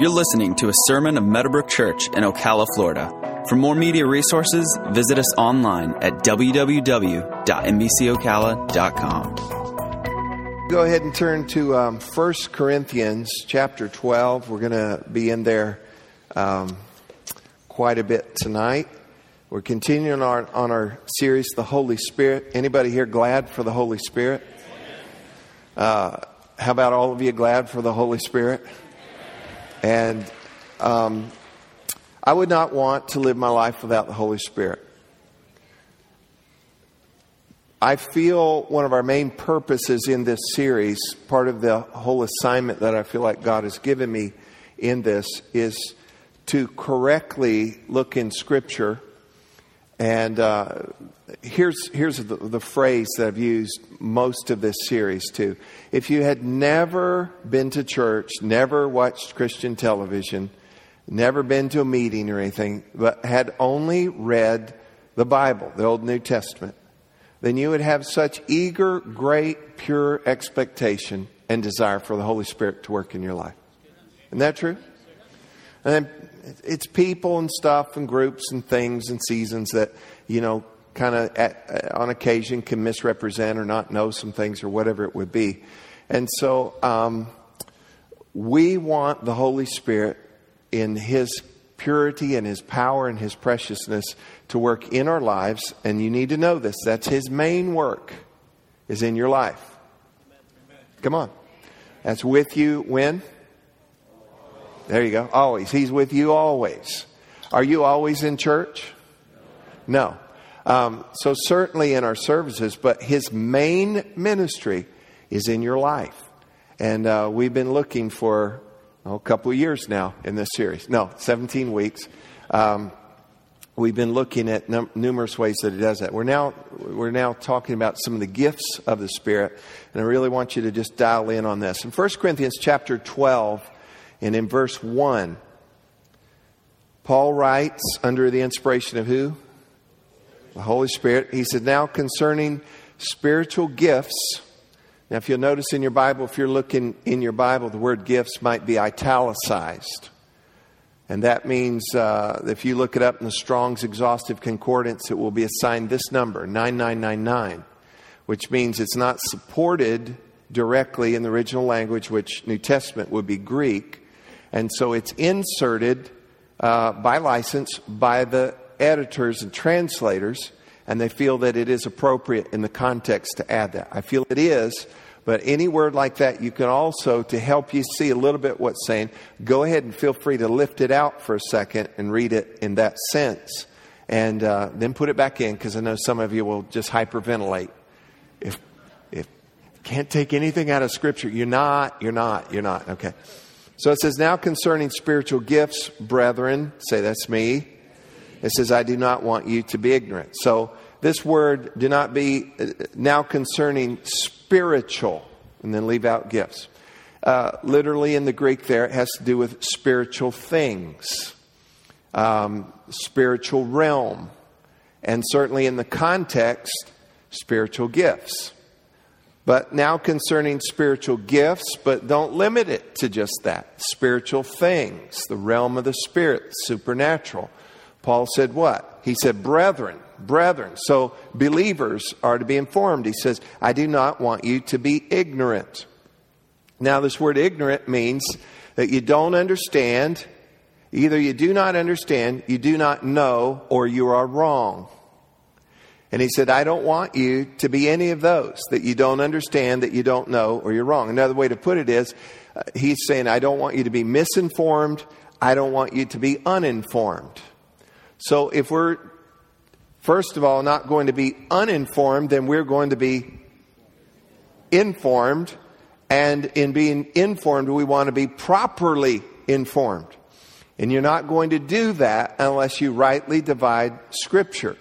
You're listening to a sermon of Meadowbrook Church in Ocala, Florida. For more media resources, visit us online at www.mbcocala.com. Go ahead and turn to um, 1 Corinthians chapter 12. We're going to be in there um, quite a bit tonight. We're continuing our, on our series, The Holy Spirit. Anybody here glad for the Holy Spirit? Uh, how about all of you glad for the Holy Spirit? And um, I would not want to live my life without the Holy Spirit. I feel one of our main purposes in this series, part of the whole assignment that I feel like God has given me in this, is to correctly look in Scripture. And uh, here's, here's the, the phrase that I've used most of this series too. If you had never been to church, never watched Christian television, never been to a meeting or anything, but had only read the Bible, the Old New Testament, then you would have such eager, great, pure expectation and desire for the Holy Spirit to work in your life. Isn't that true? And it's people and stuff and groups and things and seasons that, you know, kind of uh, on occasion can misrepresent or not know some things or whatever it would be. And so um, we want the Holy Spirit in His purity and His power and His preciousness to work in our lives. And you need to know this that's His main work, is in your life. Come on. That's with you when? There you go. Always. He's with you always. Are you always in church? No. Um, so, certainly in our services, but his main ministry is in your life. And uh, we've been looking for oh, a couple of years now in this series. No, 17 weeks. Um, we've been looking at num- numerous ways that he does that. We're now, we're now talking about some of the gifts of the Spirit, and I really want you to just dial in on this. In 1 Corinthians chapter 12, and in verse 1, Paul writes under the inspiration of who? The Holy Spirit. He said, Now concerning spiritual gifts. Now, if you'll notice in your Bible, if you're looking in your Bible, the word gifts might be italicized. And that means uh, if you look it up in the Strong's Exhaustive Concordance, it will be assigned this number, 9999, which means it's not supported directly in the original language, which New Testament would be Greek. And so it's inserted uh, by license by the editors and translators, and they feel that it is appropriate in the context to add that. I feel it is, but any word like that, you can also, to help you see a little bit what's saying, go ahead and feel free to lift it out for a second and read it in that sense. And uh, then put it back in, because I know some of you will just hyperventilate. If, if can't take anything out of Scripture, you're not, you're not, you're not. Okay. So it says, now concerning spiritual gifts, brethren, say that's me. It says, I do not want you to be ignorant. So this word, do not be uh, now concerning spiritual, and then leave out gifts. Uh, literally in the Greek, there, it has to do with spiritual things, um, spiritual realm, and certainly in the context, spiritual gifts. But now concerning spiritual gifts, but don't limit it to just that. Spiritual things, the realm of the spirit, supernatural. Paul said what? He said, brethren, brethren. So believers are to be informed. He says, I do not want you to be ignorant. Now, this word ignorant means that you don't understand. Either you do not understand, you do not know, or you are wrong. And he said, I don't want you to be any of those, that you don't understand, that you don't know, or you're wrong. Another way to put it is, uh, he's saying, I don't want you to be misinformed. I don't want you to be uninformed. So if we're, first of all, not going to be uninformed, then we're going to be informed. And in being informed, we want to be properly informed. And you're not going to do that unless you rightly divide Scripture.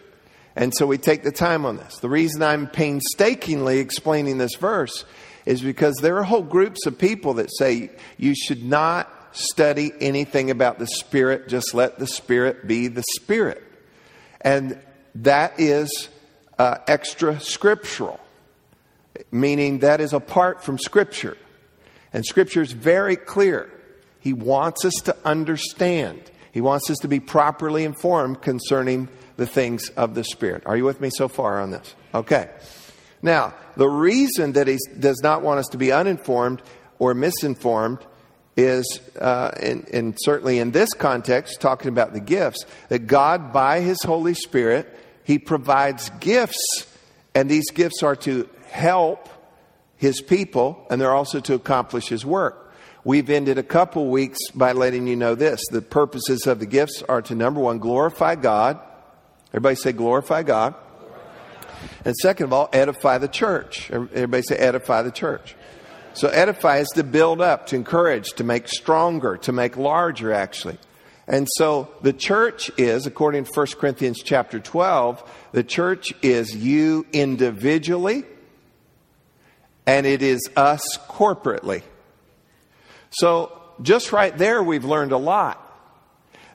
And so we take the time on this. The reason I'm painstakingly explaining this verse is because there are whole groups of people that say you should not study anything about the Spirit, just let the Spirit be the Spirit. And that is uh, extra scriptural, meaning that is apart from Scripture. And Scripture is very clear. He wants us to understand. He wants us to be properly informed concerning the things of the Spirit. Are you with me so far on this? Okay. Now, the reason that he does not want us to be uninformed or misinformed is, uh, and, and certainly in this context, talking about the gifts, that God, by His Holy Spirit, He provides gifts, and these gifts are to help His people, and they're also to accomplish His work. We've ended a couple weeks by letting you know this. The purposes of the gifts are to number one, glorify God. Everybody say, glorify God. And second of all, edify the church. Everybody say, edify the church. So edify is to build up, to encourage, to make stronger, to make larger, actually. And so the church is, according to 1 Corinthians chapter 12, the church is you individually, and it is us corporately. So just right there, we've learned a lot.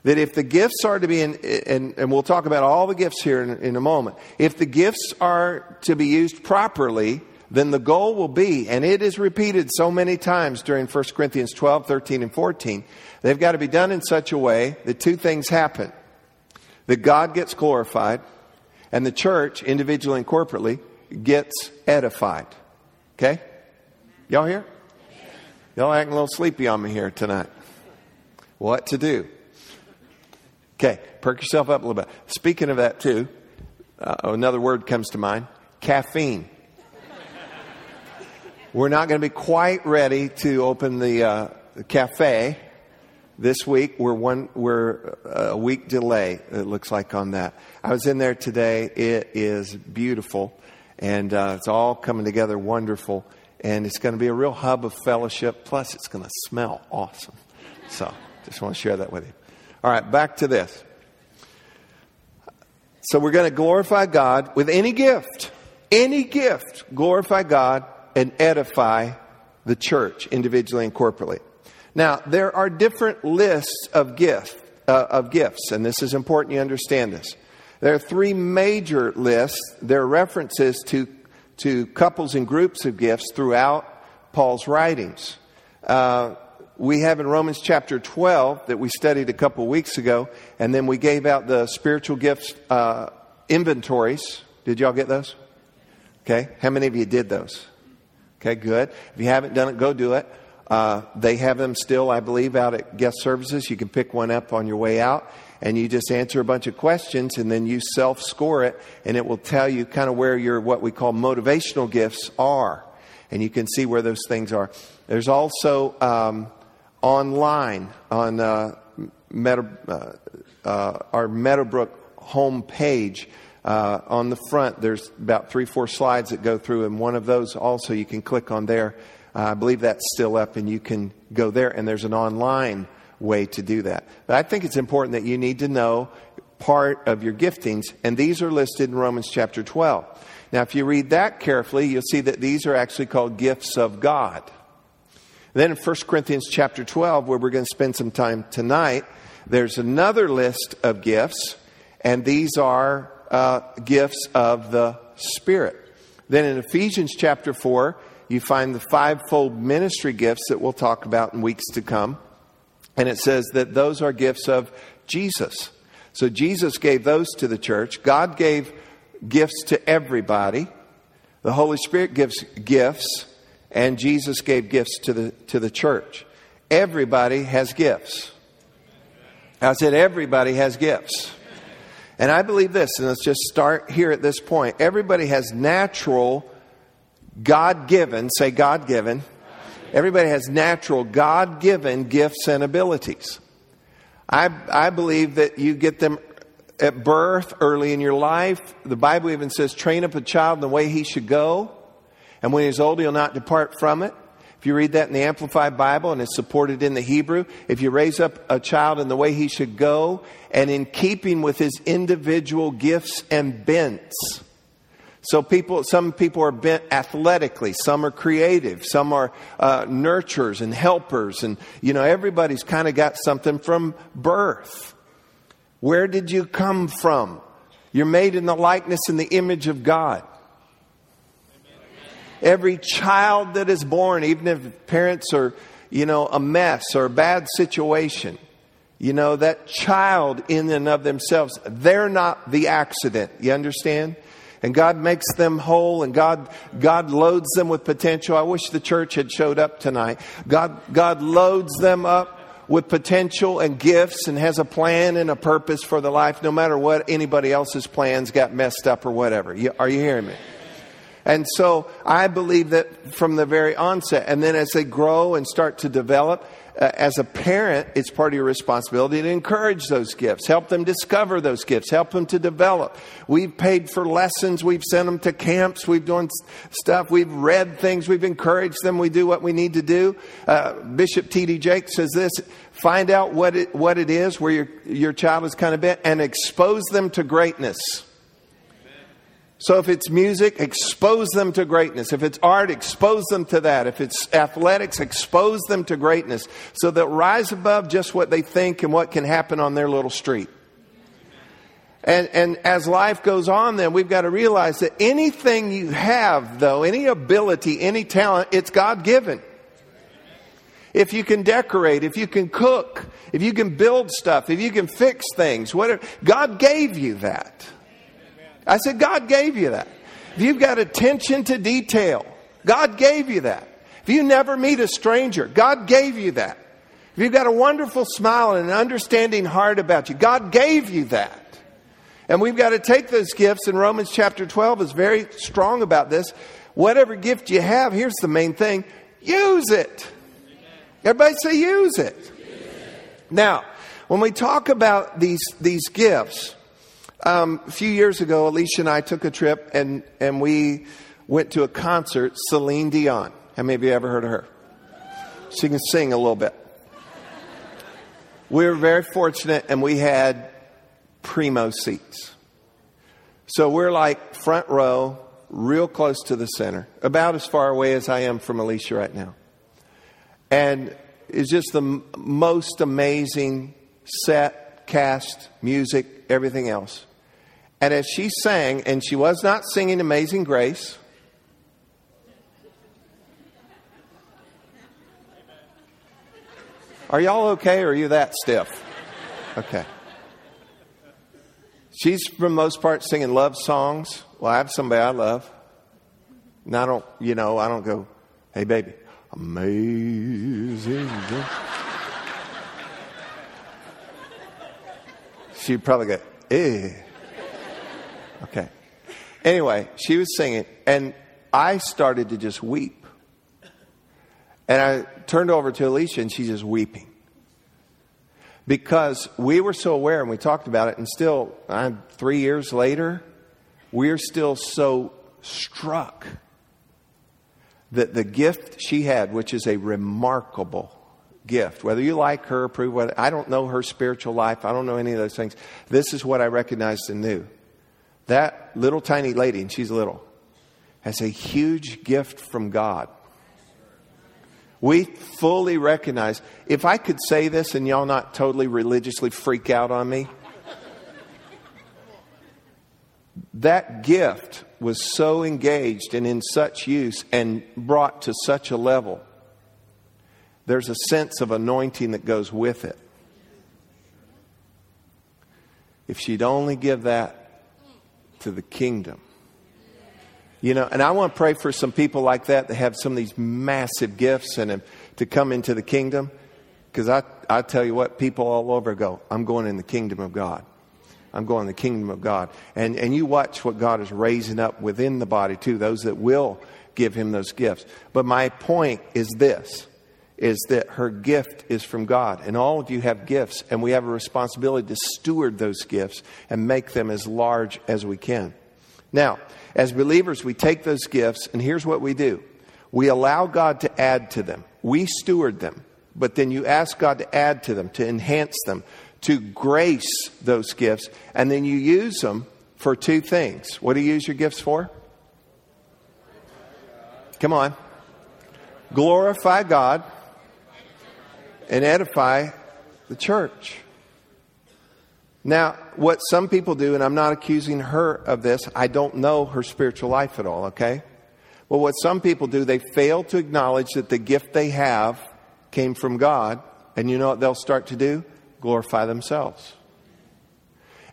That if the gifts are to be in, and, and we'll talk about all the gifts here in, in a moment, if the gifts are to be used properly, then the goal will be, and it is repeated so many times during 1 Corinthians 12, 13, and 14, they've got to be done in such a way that two things happen that God gets glorified, and the church, individually and corporately, gets edified. Okay? Y'all here? Y'all acting a little sleepy on me here tonight. What to do? Okay, perk yourself up a little bit. Speaking of that, too, uh, another word comes to mind caffeine. We're not going to be quite ready to open the, uh, cafe this week. We're one, we're a week delay. It looks like on that. I was in there today. It is beautiful, and uh, it's all coming together wonderful. And it's going to be a real hub of fellowship. Plus, it's going to smell awesome. So, just want to share that with you. All right, back to this. So, we're going to glorify God with any gift. Any gift. Glorify God and edify the church individually and corporately. Now, there are different lists of gifts, uh, of gifts, and this is important you understand this. There are three major lists. There are references to, to couples and groups of gifts throughout Paul's writings. Uh, we have in Romans chapter 12 that we studied a couple weeks ago, and then we gave out the spiritual gifts uh, inventories. Did y'all get those? Okay. How many of you did those? Okay, good. If you haven't done it, go do it. Uh, they have them still, I believe, out at guest services. You can pick one up on your way out, and you just answer a bunch of questions, and then you self score it, and it will tell you kind of where your what we call motivational gifts are, and you can see where those things are. There's also um, online on uh, Meta, uh, uh our Meadowbrook home page uh, on the front, there's about three, four slides that go through, and one of those also you can click on there. Uh, I believe that's still up, and you can go there, and there's an online way to do that. But I think it's important that you need to know part of your giftings, and these are listed in Romans chapter 12. Now, if you read that carefully, you'll see that these are actually called gifts of God. Then in 1 Corinthians chapter 12, where we're going to spend some time tonight, there's another list of gifts, and these are uh, gifts of the Spirit. Then in Ephesians chapter 4, you find the fivefold ministry gifts that we'll talk about in weeks to come. And it says that those are gifts of Jesus. So Jesus gave those to the church. God gave gifts to everybody. The Holy Spirit gives gifts, and Jesus gave gifts to the, to the church. Everybody has gifts. I said, everybody has gifts. And I believe this, and let's just start here at this point. Everybody has natural, God given, say God given. Everybody has natural, God given gifts and abilities. I, I believe that you get them at birth, early in your life. The Bible even says, train up a child in the way he should go, and when he's old, he'll not depart from it. If you read that in the Amplified Bible and it's supported in the Hebrew, if you raise up a child in the way he should go and in keeping with his individual gifts and bents. So people, some people are bent athletically, some are creative, some are uh, nurturers and helpers, and you know everybody's kind of got something from birth. Where did you come from? You're made in the likeness and the image of God. Every child that is born, even if parents are, you know, a mess or a bad situation, you know, that child in and of themselves, they're not the accident. You understand? And God makes them whole and God, God loads them with potential. I wish the church had showed up tonight. God, God loads them up with potential and gifts and has a plan and a purpose for the life, no matter what anybody else's plans got messed up or whatever. You, are you hearing me? And so I believe that from the very onset, and then as they grow and start to develop, uh, as a parent, it's part of your responsibility to encourage those gifts, help them discover those gifts, help them to develop. We've paid for lessons, we've sent them to camps, we've done stuff, we've read things, we've encouraged them, we do what we need to do. Uh, Bishop T.D. Jakes says this find out what it, what it is where your, your child is kind of bent and expose them to greatness. So if it's music, expose them to greatness. If it's art, expose them to that. If it's athletics, expose them to greatness so they'll rise above just what they think and what can happen on their little street. And, and as life goes on, then we've got to realize that anything you have, though, any ability, any talent, it's God given. If you can decorate, if you can cook, if you can build stuff, if you can fix things, whatever, God gave you that. I said, God gave you that. If you've got attention to detail, God gave you that. If you never meet a stranger, God gave you that. If you've got a wonderful smile and an understanding heart about you, God gave you that. And we've got to take those gifts, and Romans chapter 12 is very strong about this. Whatever gift you have, here's the main thing use it. Everybody say, use it. Use it. Now, when we talk about these, these gifts, um, a few years ago, Alicia and I took a trip and, and we went to a concert, Celine Dion. How many of you ever heard of her? She can sing a little bit. We were very fortunate and we had primo seats. So we're like front row, real close to the center, about as far away as I am from Alicia right now. And it's just the m- most amazing set, cast, music, everything else. And as she sang, and she was not singing Amazing Grace, Are y'all okay or are you that stiff? Okay. She's, for the most part, singing love songs. Well, I have somebody I love. And I don't, you know, I don't go, hey, baby, amazing. She'd probably go, eh. Okay. Anyway, she was singing, and I started to just weep. And I turned over to Alicia, and she's just weeping. Because we were so aware, and we talked about it, and still, uh, three years later, we're still so struck that the gift she had, which is a remarkable gift, whether you like her, approve what, I don't know her spiritual life, I don't know any of those things. This is what I recognized and knew that little tiny lady, and she's little, has a huge gift from God. We fully recognize, if I could say this and y'all not totally religiously freak out on me, that gift was so engaged and in such use and brought to such a level. There's a sense of anointing that goes with it. If she'd only give that to the kingdom. You know, and I want to pray for some people like that that have some of these massive gifts and to come into the kingdom. Because I, I tell you what, people all over go, I'm going in the kingdom of God. I'm going in the kingdom of God. And, and you watch what God is raising up within the body too, those that will give him those gifts. But my point is this is that her gift is from God. And all of you have gifts, and we have a responsibility to steward those gifts and make them as large as we can. Now, as believers, we take those gifts, and here's what we do we allow God to add to them, we steward them, but then you ask God to add to them, to enhance them, to grace those gifts, and then you use them for two things. What do you use your gifts for? Come on. Glorify God and edify the church. Now, what some people do, and I'm not accusing her of this, I don't know her spiritual life at all, okay? But what some people do, they fail to acknowledge that the gift they have came from God, and you know what they'll start to do? Glorify themselves.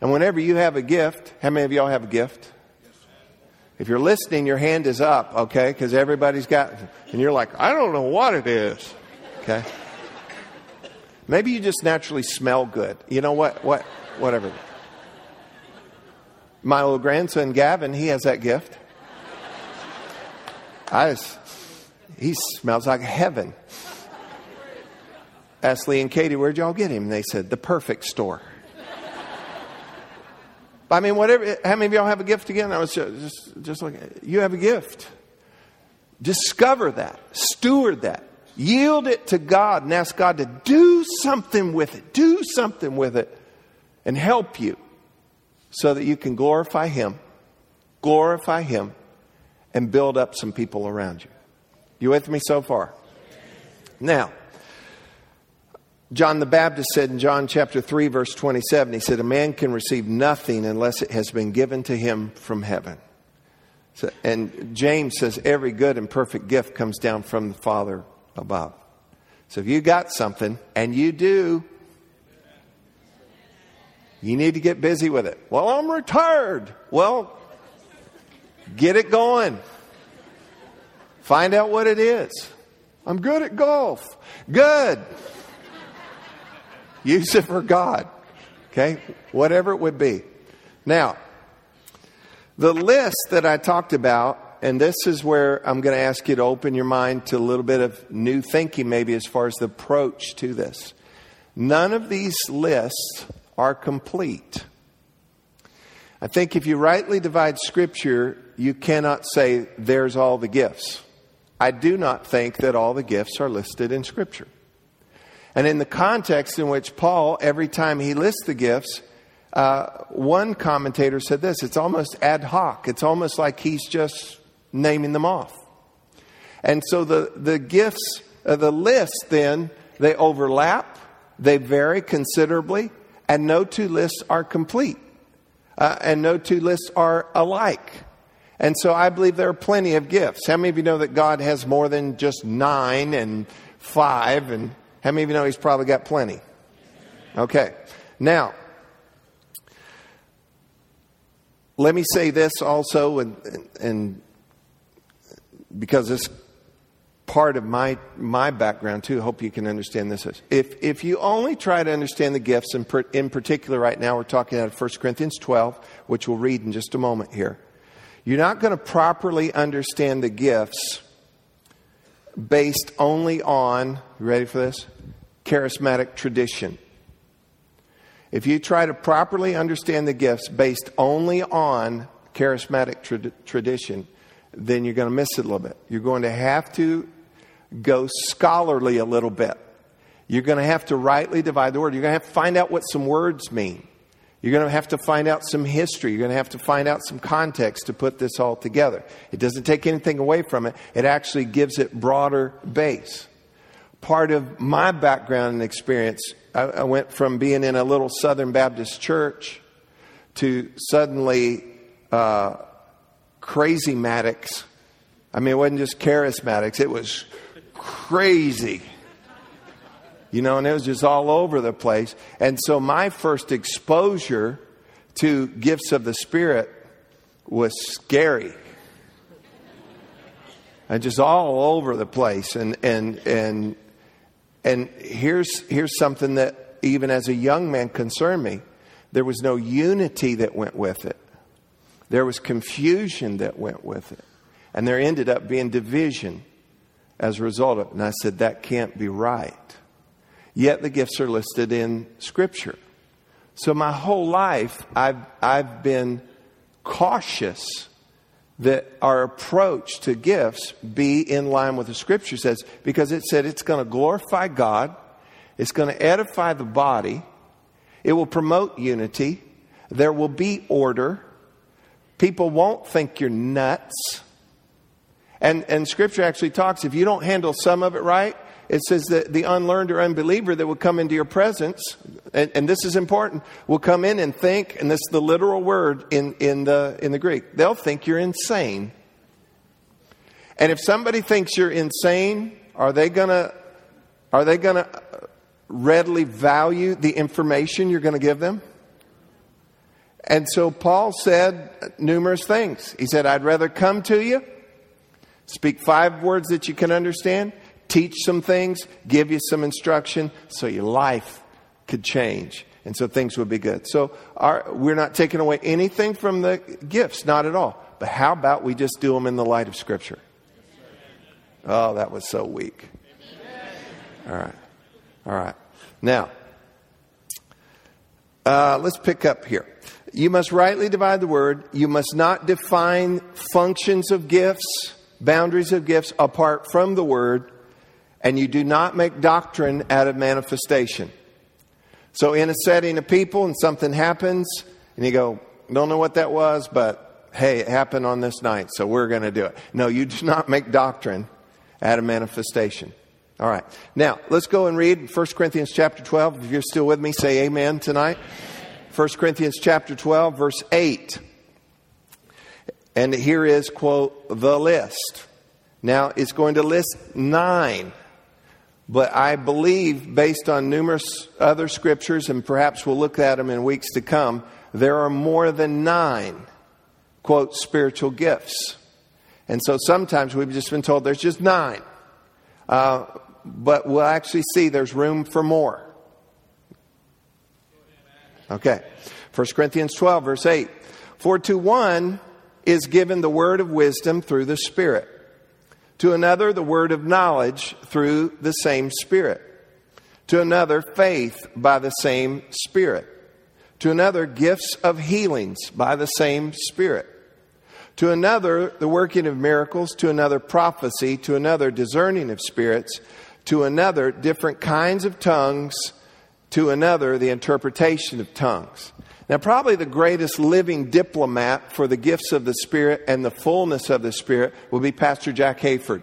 And whenever you have a gift, how many of y'all have a gift? If you're listening, your hand is up, okay? Because everybody's got, and you're like, I don't know what it is, okay? Maybe you just naturally smell good. You know what? What? Whatever. My little grandson Gavin, he has that gift. I just, he smells like heaven. Asked Lee and Katie, where'd y'all get him? And they said, the perfect store. I mean, whatever. How many of y'all have a gift again? I was just, just, just like, you have a gift. Discover that. Steward that. Yield it to God and ask God to do something with it. Do something with it and help you so that you can glorify Him, glorify Him, and build up some people around you. You with me so far? Now, John the Baptist said in John chapter 3, verse 27, he said, A man can receive nothing unless it has been given to him from heaven. So, and James says, Every good and perfect gift comes down from the Father above. So if you got something, and you do, you need to get busy with it. Well, I'm retired. Well, get it going. Find out what it is. I'm good at golf. Good. Use it for God. Okay? Whatever it would be. Now, the list that I talked about, and this is where I'm going to ask you to open your mind to a little bit of new thinking, maybe as far as the approach to this. None of these lists are complete. I think if you rightly divide Scripture, you cannot say, there's all the gifts. I do not think that all the gifts are listed in Scripture. And in the context in which Paul, every time he lists the gifts, uh, one commentator said this it's almost ad hoc. It's almost like he's just naming them off. And so the, the gifts, uh, the list then, they overlap, they vary considerably, and no two lists are complete. Uh, and no two lists are alike. And so I believe there are plenty of gifts. How many of you know that God has more than just nine and five and how many of you know he's probably got plenty? Okay. Now, let me say this also, and, and because this part of my my background too. Hope you can understand this. If if you only try to understand the gifts, in, per, in particular, right now we're talking out of 1 Corinthians 12, which we'll read in just a moment here. You're not going to properly understand the gifts based only on. You ready for this? charismatic tradition. If you try to properly understand the gifts based only on charismatic tra- tradition, then you're going to miss it a little bit. You're going to have to go scholarly a little bit. You're going to have to rightly divide the word. You're going to have to find out what some words mean. You're going to have to find out some history. You're going to have to find out some context to put this all together. It doesn't take anything away from it, it actually gives it broader base part of my background and experience. I, I went from being in a little Southern Baptist church to suddenly uh, crazy Maddox. I mean, it wasn't just charismatics, it was crazy. You know, and it was just all over the place. And so my first exposure to gifts of the Spirit was scary. And just all over the place. And, and, and and here's, here's something that, even as a young man, concerned me. There was no unity that went with it, there was confusion that went with it. And there ended up being division as a result of it. And I said, that can't be right. Yet the gifts are listed in Scripture. So my whole life, I've, I've been cautious that our approach to gifts be in line with the scripture says because it said it's going to glorify God, it's going to edify the body, it will promote unity, there will be order, people won't think you're nuts. And, and scripture actually talks if you don't handle some of it right, it says that the unlearned or unbeliever that will come into your presence, and, and, this is important, will come in and think, and this is the literal word in, in, the, in the Greek, they'll think you're insane. And if somebody thinks you're insane, are they to Are they to readily value the information you're going to give them? And so Paul said numerous things. He said, I'd rather come to you, speak five words that you can understand, teach some things, give you some instruction so your life could change. And so things would be good. So our, we're not taking away anything from the gifts, not at all. But how about we just do them in the light of Scripture? Oh, that was so weak. All right. All right. Now, uh, let's pick up here. You must rightly divide the word. You must not define functions of gifts, boundaries of gifts apart from the word. And you do not make doctrine out of manifestation. So, in a setting of people and something happens, and you go, don't know what that was, but hey, it happened on this night, so we're going to do it. No, you do not make doctrine out of manifestation. All right. Now, let's go and read 1 Corinthians chapter 12. If you're still with me, say amen tonight. 1 Corinthians chapter 12, verse 8. And here is, quote, the list. Now, it's going to list nine, but I believe, based on numerous other scriptures, and perhaps we'll look at them in weeks to come, there are more than nine, quote, spiritual gifts. And so sometimes we've just been told there's just nine. Uh, but we'll actually see there's room for more. Okay. 1 Corinthians 12, verse 8. For to one is given the word of wisdom through the Spirit, to another, the word of knowledge through the same Spirit, to another, faith by the same Spirit, to another, gifts of healings by the same Spirit, to another, the working of miracles, to another, prophecy, to another, discerning of spirits, to another, different kinds of tongues, to another, the interpretation of tongues. Now, probably the greatest living diplomat for the gifts of the Spirit and the fullness of the Spirit will be Pastor Jack Hayford.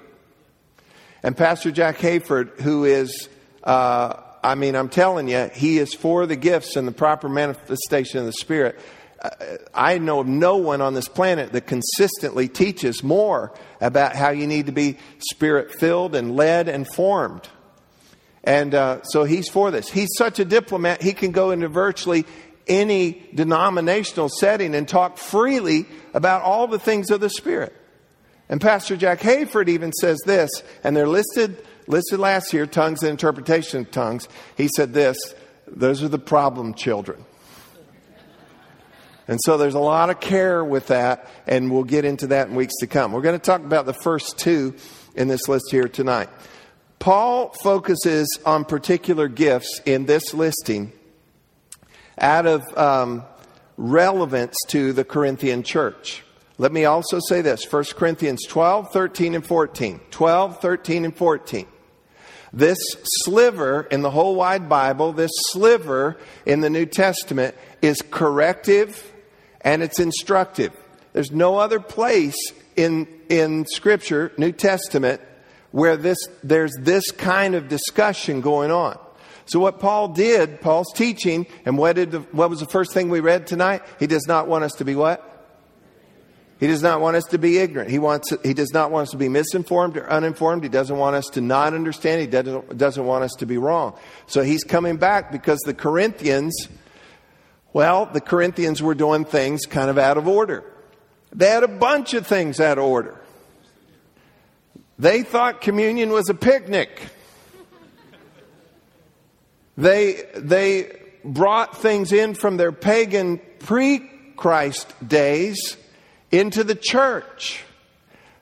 And Pastor Jack Hayford, who is, uh, I mean, I'm telling you, he is for the gifts and the proper manifestation of the Spirit. Uh, I know of no one on this planet that consistently teaches more about how you need to be spirit filled and led and formed. And uh, so he's for this. He's such a diplomat, he can go into virtually any denominational setting and talk freely about all the things of the Spirit. And Pastor Jack Hayford even says this, and they're listed listed last year, tongues and interpretation of tongues. He said this, those are the problem children. And so there's a lot of care with that, and we'll get into that in weeks to come. We're going to talk about the first two in this list here tonight. Paul focuses on particular gifts in this listing out of um, relevance to the Corinthian church. Let me also say this 1 Corinthians 12, 13, and 14. 12, 13, and 14. This sliver in the whole wide Bible, this sliver in the New Testament, is corrective and it's instructive. There's no other place in, in Scripture, New Testament, where this, there's this kind of discussion going on. So what Paul did, Paul's teaching, and what, did the, what was the first thing we read tonight? He does not want us to be what? He does not want us to be ignorant. He, wants, he does not want us to be misinformed or uninformed. He doesn't want us to not understand. He doesn't, doesn't want us to be wrong. So he's coming back because the Corinthians, well, the Corinthians were doing things kind of out of order. They had a bunch of things out of order. They thought communion was a picnic. They, they brought things in from their pagan pre Christ days into the church.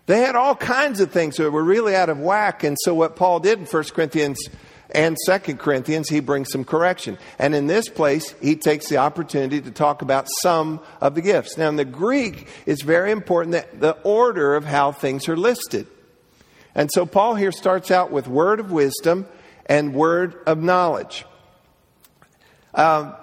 They had all kinds of things that were really out of whack. And so, what Paul did in 1 Corinthians and 2 Corinthians, he brings some correction. And in this place, he takes the opportunity to talk about some of the gifts. Now, in the Greek, it's very important that the order of how things are listed. And so, Paul here starts out with word of wisdom and word of knowledge. Um,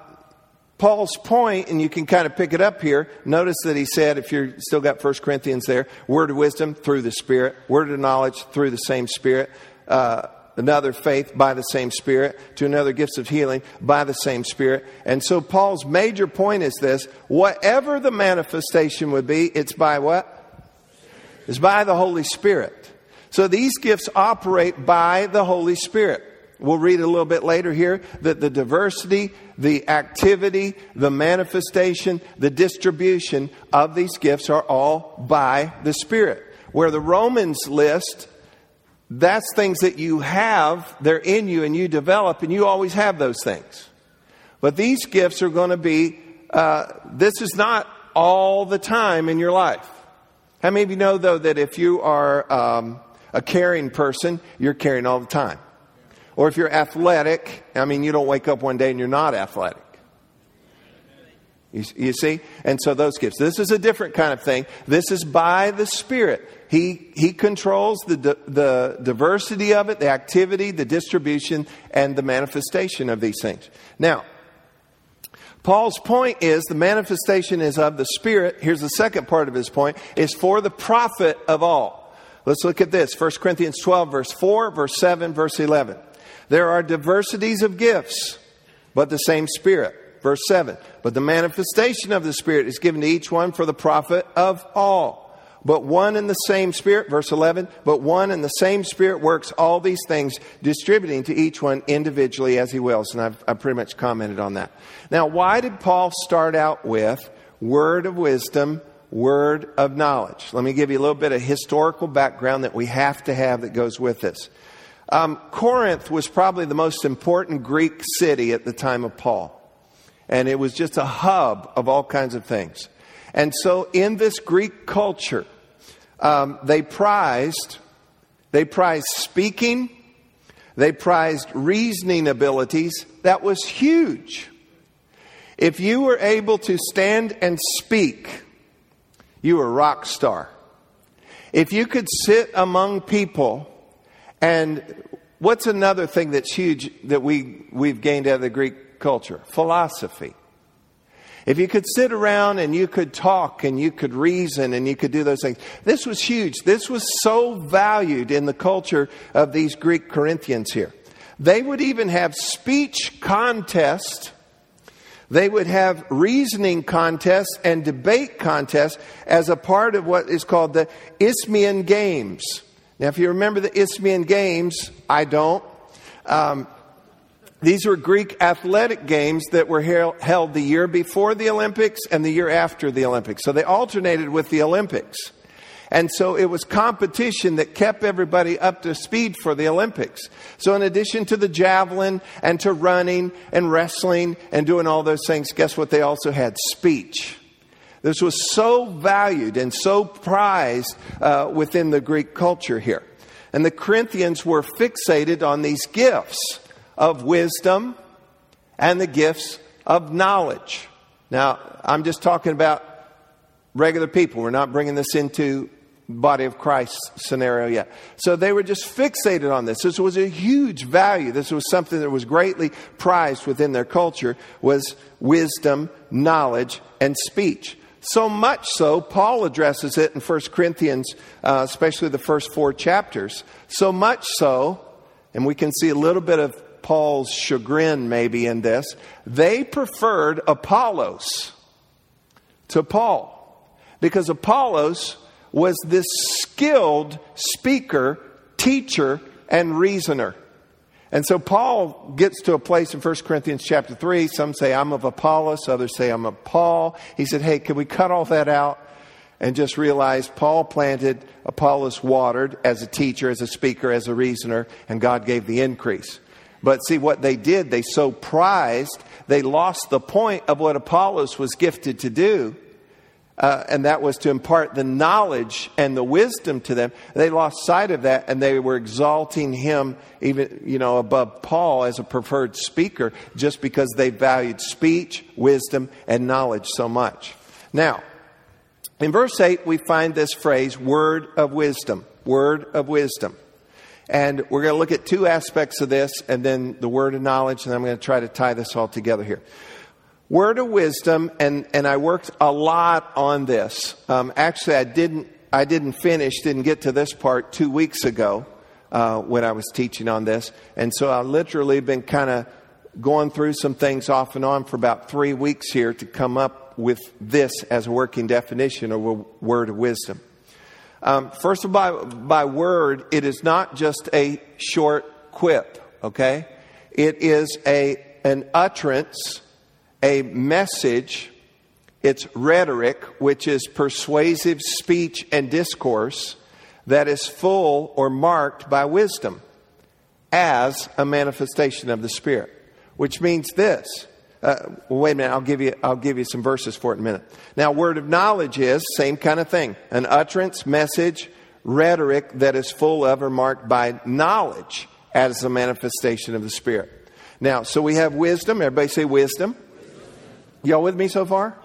Paul's point, and you can kind of pick it up here, notice that he said, if you're still got 1 Corinthians there, word of wisdom through the Spirit, word of knowledge through the same Spirit, uh, another faith by the same Spirit, to another gifts of healing by the same Spirit. And so Paul's major point is this whatever the manifestation would be, it's by what? It's by the Holy Spirit. So these gifts operate by the Holy Spirit. We'll read a little bit later here that the diversity, the activity, the manifestation, the distribution of these gifts are all by the Spirit. Where the Romans list, that's things that you have, they're in you and you develop, and you always have those things. But these gifts are going to be, uh, this is not all the time in your life. How many of you know, though, that if you are um, a caring person, you're caring all the time? Or if you're athletic, I mean, you don't wake up one day and you're not athletic. You, you, see? And so those gifts. This is a different kind of thing. This is by the Spirit. He, he controls the, the diversity of it, the activity, the distribution, and the manifestation of these things. Now, Paul's point is the manifestation is of the Spirit. Here's the second part of his point is for the profit of all. Let's look at this. 1 Corinthians 12, verse 4, verse 7, verse 11. There are diversities of gifts, but the same Spirit. Verse 7. But the manifestation of the Spirit is given to each one for the profit of all. But one and the same Spirit, verse 11, but one and the same Spirit works all these things, distributing to each one individually as he wills. And I've, I've pretty much commented on that. Now, why did Paul start out with word of wisdom, word of knowledge? Let me give you a little bit of historical background that we have to have that goes with this. Um, Corinth was probably the most important Greek city at the time of Paul. And it was just a hub of all kinds of things. And so in this Greek culture, um, they prized, they prized speaking, they prized reasoning abilities. That was huge. If you were able to stand and speak, you were a rock star. If you could sit among people and what's another thing that's huge that we, we've gained out of the Greek culture? Philosophy. If you could sit around and you could talk and you could reason and you could do those things, this was huge. This was so valued in the culture of these Greek Corinthians here. They would even have speech contests. They would have reasoning contests and debate contests as a part of what is called the Isthmian Games. Now, if you remember the Isthmian Games, I don't. Um, these were Greek athletic games that were held the year before the Olympics and the year after the Olympics. So they alternated with the Olympics. And so it was competition that kept everybody up to speed for the Olympics. So in addition to the javelin and to running and wrestling and doing all those things, guess what? They also had speech. This was so valued and so prized uh, within the Greek culture here. And the Corinthians were fixated on these gifts of wisdom and the gifts of knowledge. Now, I'm just talking about regular people. We're not bringing this into body of Christ scenario yet. So they were just fixated on this. This was a huge value. This was something that was greatly prized within their culture was wisdom, knowledge, and speech. So much so, Paul addresses it in 1 Corinthians, uh, especially the first four chapters. So much so, and we can see a little bit of Paul's chagrin maybe in this, they preferred Apollos to Paul. Because Apollos was this skilled speaker, teacher, and reasoner. And so Paul gets to a place in 1 Corinthians chapter 3. Some say, I'm of Apollos. Others say, I'm of Paul. He said, Hey, can we cut all that out and just realize Paul planted, Apollos watered as a teacher, as a speaker, as a reasoner, and God gave the increase. But see what they did, they so prized, they lost the point of what Apollos was gifted to do uh, and that was to impart the knowledge and the wisdom to them. They lost sight of that, and they were exalting him even, you know, above Paul as a preferred speaker, just because they valued speech, wisdom, and knowledge so much. Now, in verse eight, we find this phrase, "word of wisdom." Word of wisdom. And we're going to look at two aspects of this, and then the word of knowledge, and I'm going to try to tie this all together here. Word of wisdom, and, and I worked a lot on this. Um, actually, I didn't, I didn't finish, didn't get to this part two weeks ago uh, when I was teaching on this. And so I literally been kind of going through some things off and on for about three weeks here to come up with this as a working definition of a word of wisdom. Um, first of all, by, by word, it is not just a short quip okay? It is a, an utterance, a message. It's rhetoric, which is persuasive speech and discourse that is full or marked by wisdom as a manifestation of the Spirit, which means this. Uh, wait a minute, I'll give, you, I'll give you some verses for it in a minute. Now, word of knowledge is same kind of thing an utterance, message, rhetoric that is full of or marked by knowledge as a manifestation of the Spirit. Now, so we have wisdom. Everybody say wisdom. Y'all with me so far?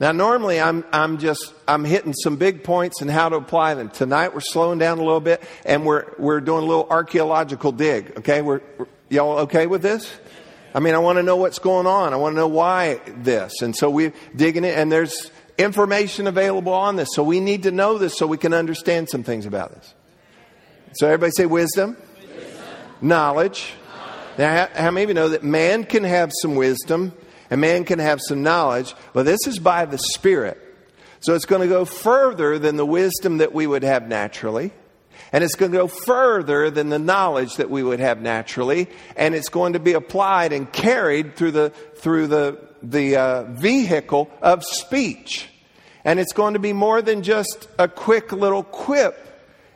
Now, normally I'm, I'm just, I'm hitting some big points and how to apply them. Tonight we're slowing down a little bit and we're, we're doing a little archaeological dig. Okay? We're, we're y'all okay with this? I mean, I want to know what's going on. I want to know why this. And so we're digging it and there's information available on this. So we need to know this so we can understand some things about this. So everybody say wisdom, wisdom. knowledge. knowledge. Now, how, how many of you know that man can have some wisdom and man can have some knowledge, but this is by the Spirit. So it's going to go further than the wisdom that we would have naturally. And it's going to go further than the knowledge that we would have naturally. And it's going to be applied and carried through the, through the, the uh, vehicle of speech. And it's going to be more than just a quick little quip.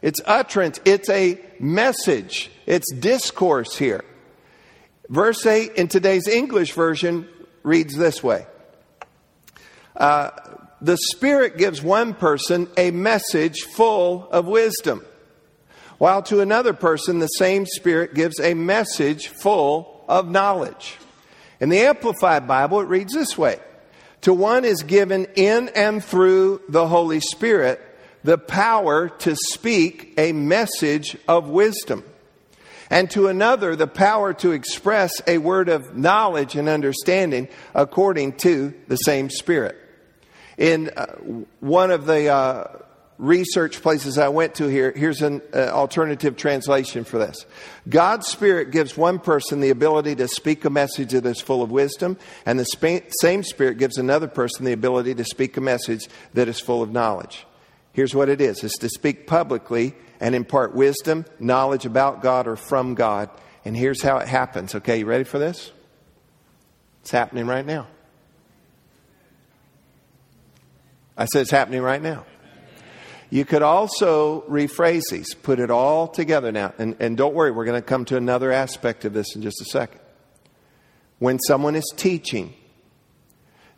It's utterance. It's a message. It's discourse here. Verse 8 in today's English version reads this way. Uh, The Spirit gives one person a message full of wisdom, while to another person, the same Spirit gives a message full of knowledge. In the Amplified Bible, it reads this way. To one is given in and through the Holy Spirit the power to speak a message of wisdom and to another the power to express a word of knowledge and understanding according to the same Spirit. In uh, one of the uh, research places I went to here, here's an uh, alternative translation for this. God's Spirit gives one person the ability to speak a message that is full of wisdom, and the same Spirit gives another person the ability to speak a message that is full of knowledge. Here's what it is it's to speak publicly and impart wisdom, knowledge about God or from God. And here's how it happens. Okay, you ready for this? It's happening right now. I said it's happening right now. You could also rephrase these, put it all together now. And, and don't worry, we're going to come to another aspect of this in just a second. When someone is teaching,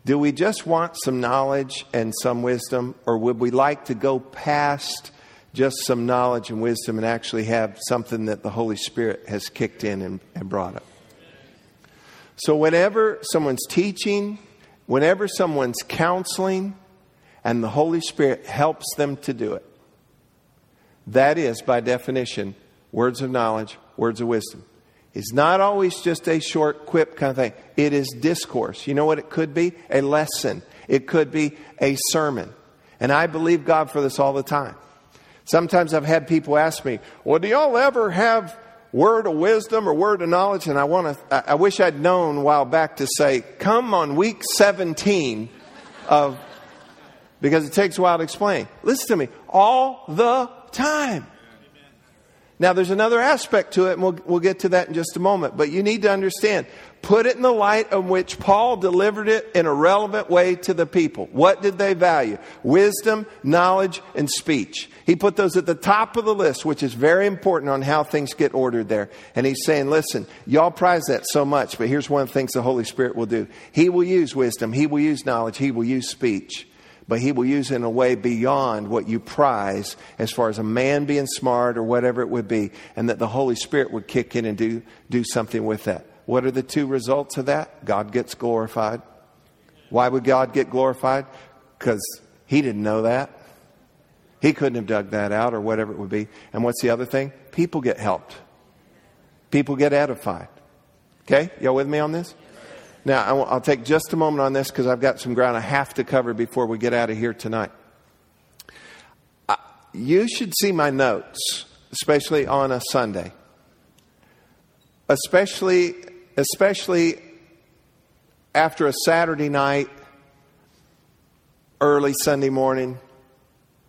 do we just want some knowledge and some wisdom, or would we like to go past just some knowledge and wisdom and actually have something that the Holy Spirit has kicked in and, and brought up. So, whenever someone's teaching, whenever someone's counseling, and the Holy Spirit helps them to do it, that is, by definition, words of knowledge, words of wisdom. It's not always just a short quip kind of thing. It is discourse. You know what it could be? A lesson. It could be a sermon. And I believe God for this all the time. Sometimes I've had people ask me, well, do y'all ever have word of wisdom or word of knowledge? And I want to, I wish I'd known a while back to say, come on week 17 of, because it takes a while to explain. Listen to me, all the time. Now, there's another aspect to it, and we'll, we'll get to that in just a moment. But you need to understand put it in the light of which Paul delivered it in a relevant way to the people. What did they value? Wisdom, knowledge, and speech. He put those at the top of the list, which is very important on how things get ordered there. And he's saying, listen, y'all prize that so much, but here's one of the things the Holy Spirit will do. He will use wisdom, He will use knowledge, He will use speech but he will use it in a way beyond what you prize as far as a man being smart or whatever it would be, and that the Holy Spirit would kick in and do, do something with that. What are the two results of that? God gets glorified. Why would God get glorified? Because he didn't know that. He couldn't have dug that out or whatever it would be. And what's the other thing? People get helped. People get edified. Okay? Y'all with me on this? Now, I'll take just a moment on this because I've got some ground I have to cover before we get out of here tonight. You should see my notes, especially on a Sunday. Especially, especially after a Saturday night, early Sunday morning,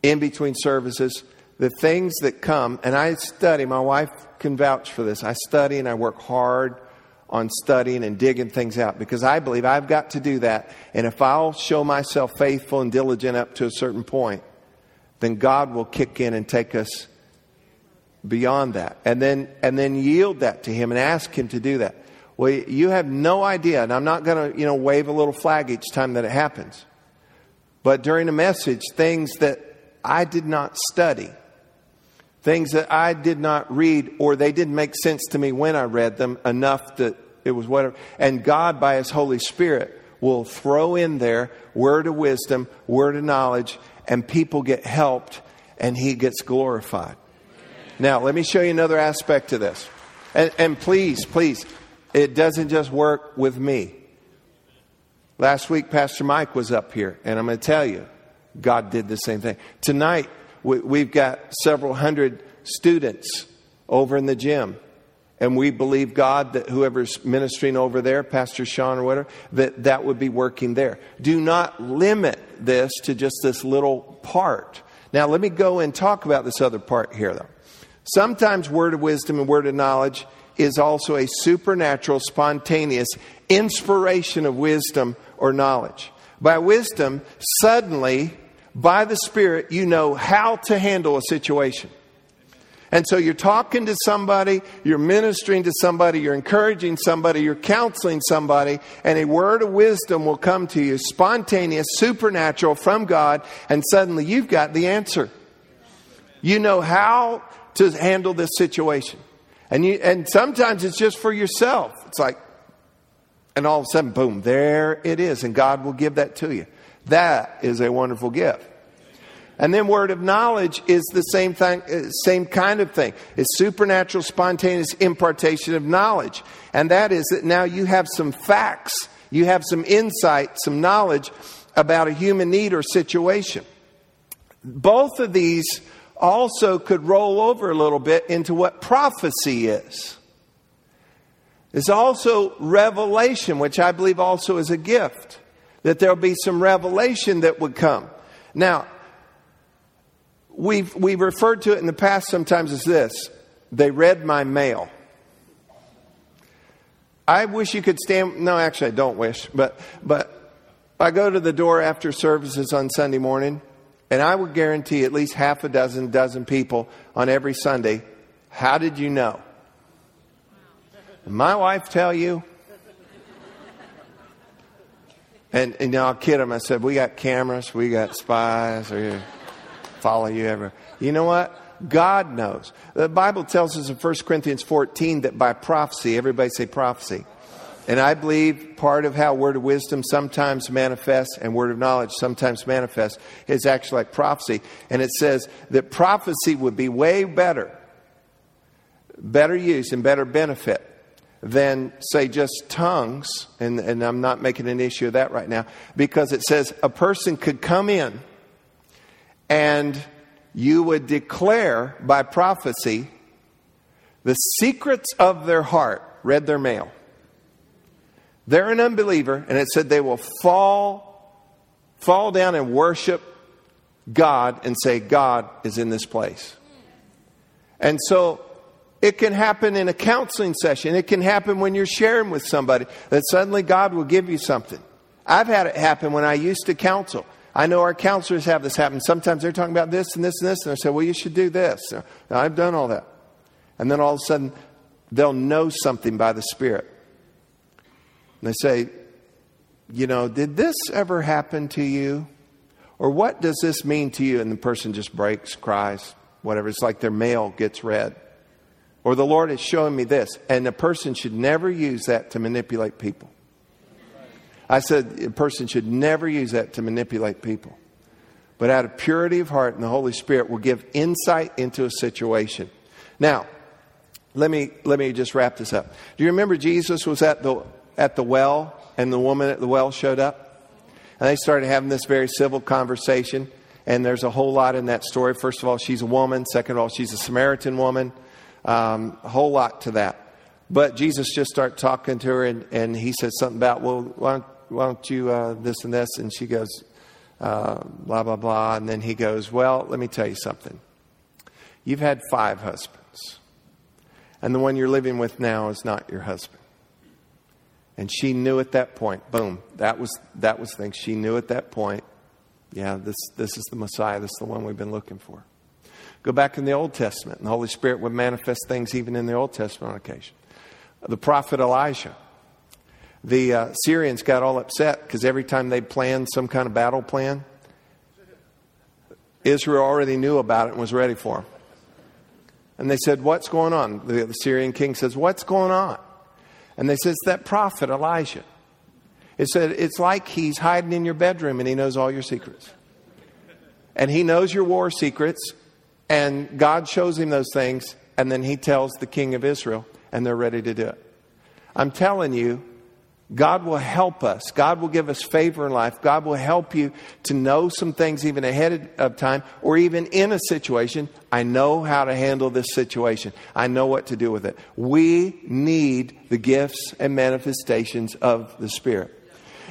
in between services. the things that come, and I study, my wife can vouch for this. I study and I work hard on studying and digging things out because I believe I've got to do that. And if I'll show myself faithful and diligent up to a certain point, then God will kick in and take us beyond that. And then, and then yield that to Him and ask Him to do that. Well, you have no idea, and I'm not going to, you know, wave a little flag each time that it happens. But during a message, things that I did not study, things that I did not read, or they didn't make sense to me when I read them enough that it was whatever. And God, by His Holy Spirit, will throw in there word of wisdom, word of knowledge, and people get helped and He gets glorified. Now, let me show you another aspect to this. And, and please, please, it doesn't just work with me. Last week, Pastor Mike was up here, and I'm going to tell you, God did the same thing. Tonight, we've got several hundred students over in the gym. And we believe God that whoever's ministering over there, Pastor Sean or whatever, that that would be working there. Do not limit this to just this little part. Now, let me go and talk about this other part here, though. Sometimes word of wisdom and word of knowledge is also a supernatural, spontaneous inspiration of wisdom or knowledge. By wisdom, suddenly, by the Spirit, you know how to handle a situation. And so you're talking to somebody, you're ministering to somebody, you're encouraging somebody, you're counseling somebody, and a word of wisdom will come to you, spontaneous, supernatural from God, and suddenly you've got the answer. You know how to handle this situation. And, you, and sometimes it's just for yourself. It's like, and all of a sudden, boom, there it is. And God will give that to you. That is a wonderful gift. And then word of knowledge is the same thing, uh, same kind of thing. It's supernatural, spontaneous impartation of knowledge. And that is that now you have some facts, you have some insight, some knowledge about a human need or situation. Both of these also could roll over a little bit into what prophecy is. There's also revelation, which I believe also is a gift, that there'll be some revelation that would come. Now, we've, we've referred to it in the past sometimes as this they read my mail. I wish you could stand, no, actually, I don't wish, but, but I go to the door after services on Sunday morning and I would guarantee at least half a dozen, dozen people on every Sunday, how did you know? My wife tell you? And, and you know, I'll kid them. I said, we got cameras, we got spies, or follow you ever. You know what? God knows. The Bible tells us in 1 Corinthians 14 that by prophecy, everybody say prophecy, and I believe part of how word of wisdom sometimes manifests and word of knowledge sometimes manifests is actually like prophecy. And it says that prophecy would be way better, better use and better benefit than, say, just tongues. And, and I'm not making an issue of that right now because it says a person could come in and you would declare by prophecy the secrets of their heart, read their mail they're an unbeliever, and it said they will fall, fall down and worship God and say, God is in this place. And so it can happen in a counseling session. It can happen when you're sharing with somebody that suddenly God will give you something. I've had it happen when I used to counsel. I know our counselors have this happen. Sometimes they're talking about this and this and this, and I say, Well, you should do this. I've done all that. And then all of a sudden, they'll know something by the Spirit. And they say, You know, did this ever happen to you? Or what does this mean to you? And the person just breaks, cries, whatever. It's like their mail gets read. Or the Lord is showing me this. And a person should never use that to manipulate people. I said a person should never use that to manipulate people. But out of purity of heart and the Holy Spirit will give insight into a situation. Now, let me, let me just wrap this up. Do you remember Jesus was at the at the well, and the woman at the well showed up. And they started having this very civil conversation. And there's a whole lot in that story. First of all, she's a woman. Second of all, she's a Samaritan woman. Um, a whole lot to that. But Jesus just started talking to her, and, and he said something about, well, why don't, why don't you uh, this and this? And she goes, uh, blah, blah, blah. And then he goes, well, let me tell you something. You've had five husbands, and the one you're living with now is not your husband. And she knew at that point, boom, that was that was the thing. She knew at that point, yeah, this this is the Messiah, this is the one we've been looking for. Go back in the Old Testament, and the Holy Spirit would manifest things even in the Old Testament on occasion. The prophet Elijah. The uh, Syrians got all upset because every time they planned some kind of battle plan, Israel already knew about it and was ready for them. And they said, What's going on? The, the Syrian king says, What's going on? And they said, It's that prophet Elijah. It said, It's like he's hiding in your bedroom and he knows all your secrets. And he knows your war secrets, and God shows him those things, and then he tells the king of Israel, and they're ready to do it. I'm telling you, God will help us. God will give us favor in life. God will help you to know some things even ahead of time or even in a situation. I know how to handle this situation. I know what to do with it. We need the gifts and manifestations of the Spirit.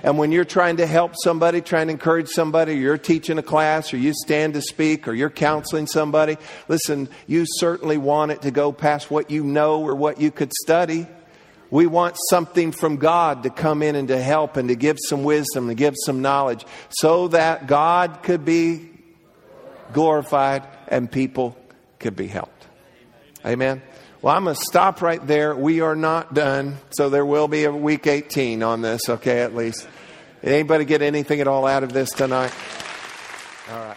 And when you're trying to help somebody, trying to encourage somebody, you're teaching a class, or you stand to speak, or you're counseling somebody, listen, you certainly want it to go past what you know or what you could study. We want something from God to come in and to help and to give some wisdom, to give some knowledge, so that God could be glorified and people could be helped. Amen. Well, I'm going to stop right there. We are not done, so there will be a week 18 on this, okay, at least. Anybody get anything at all out of this tonight? All right.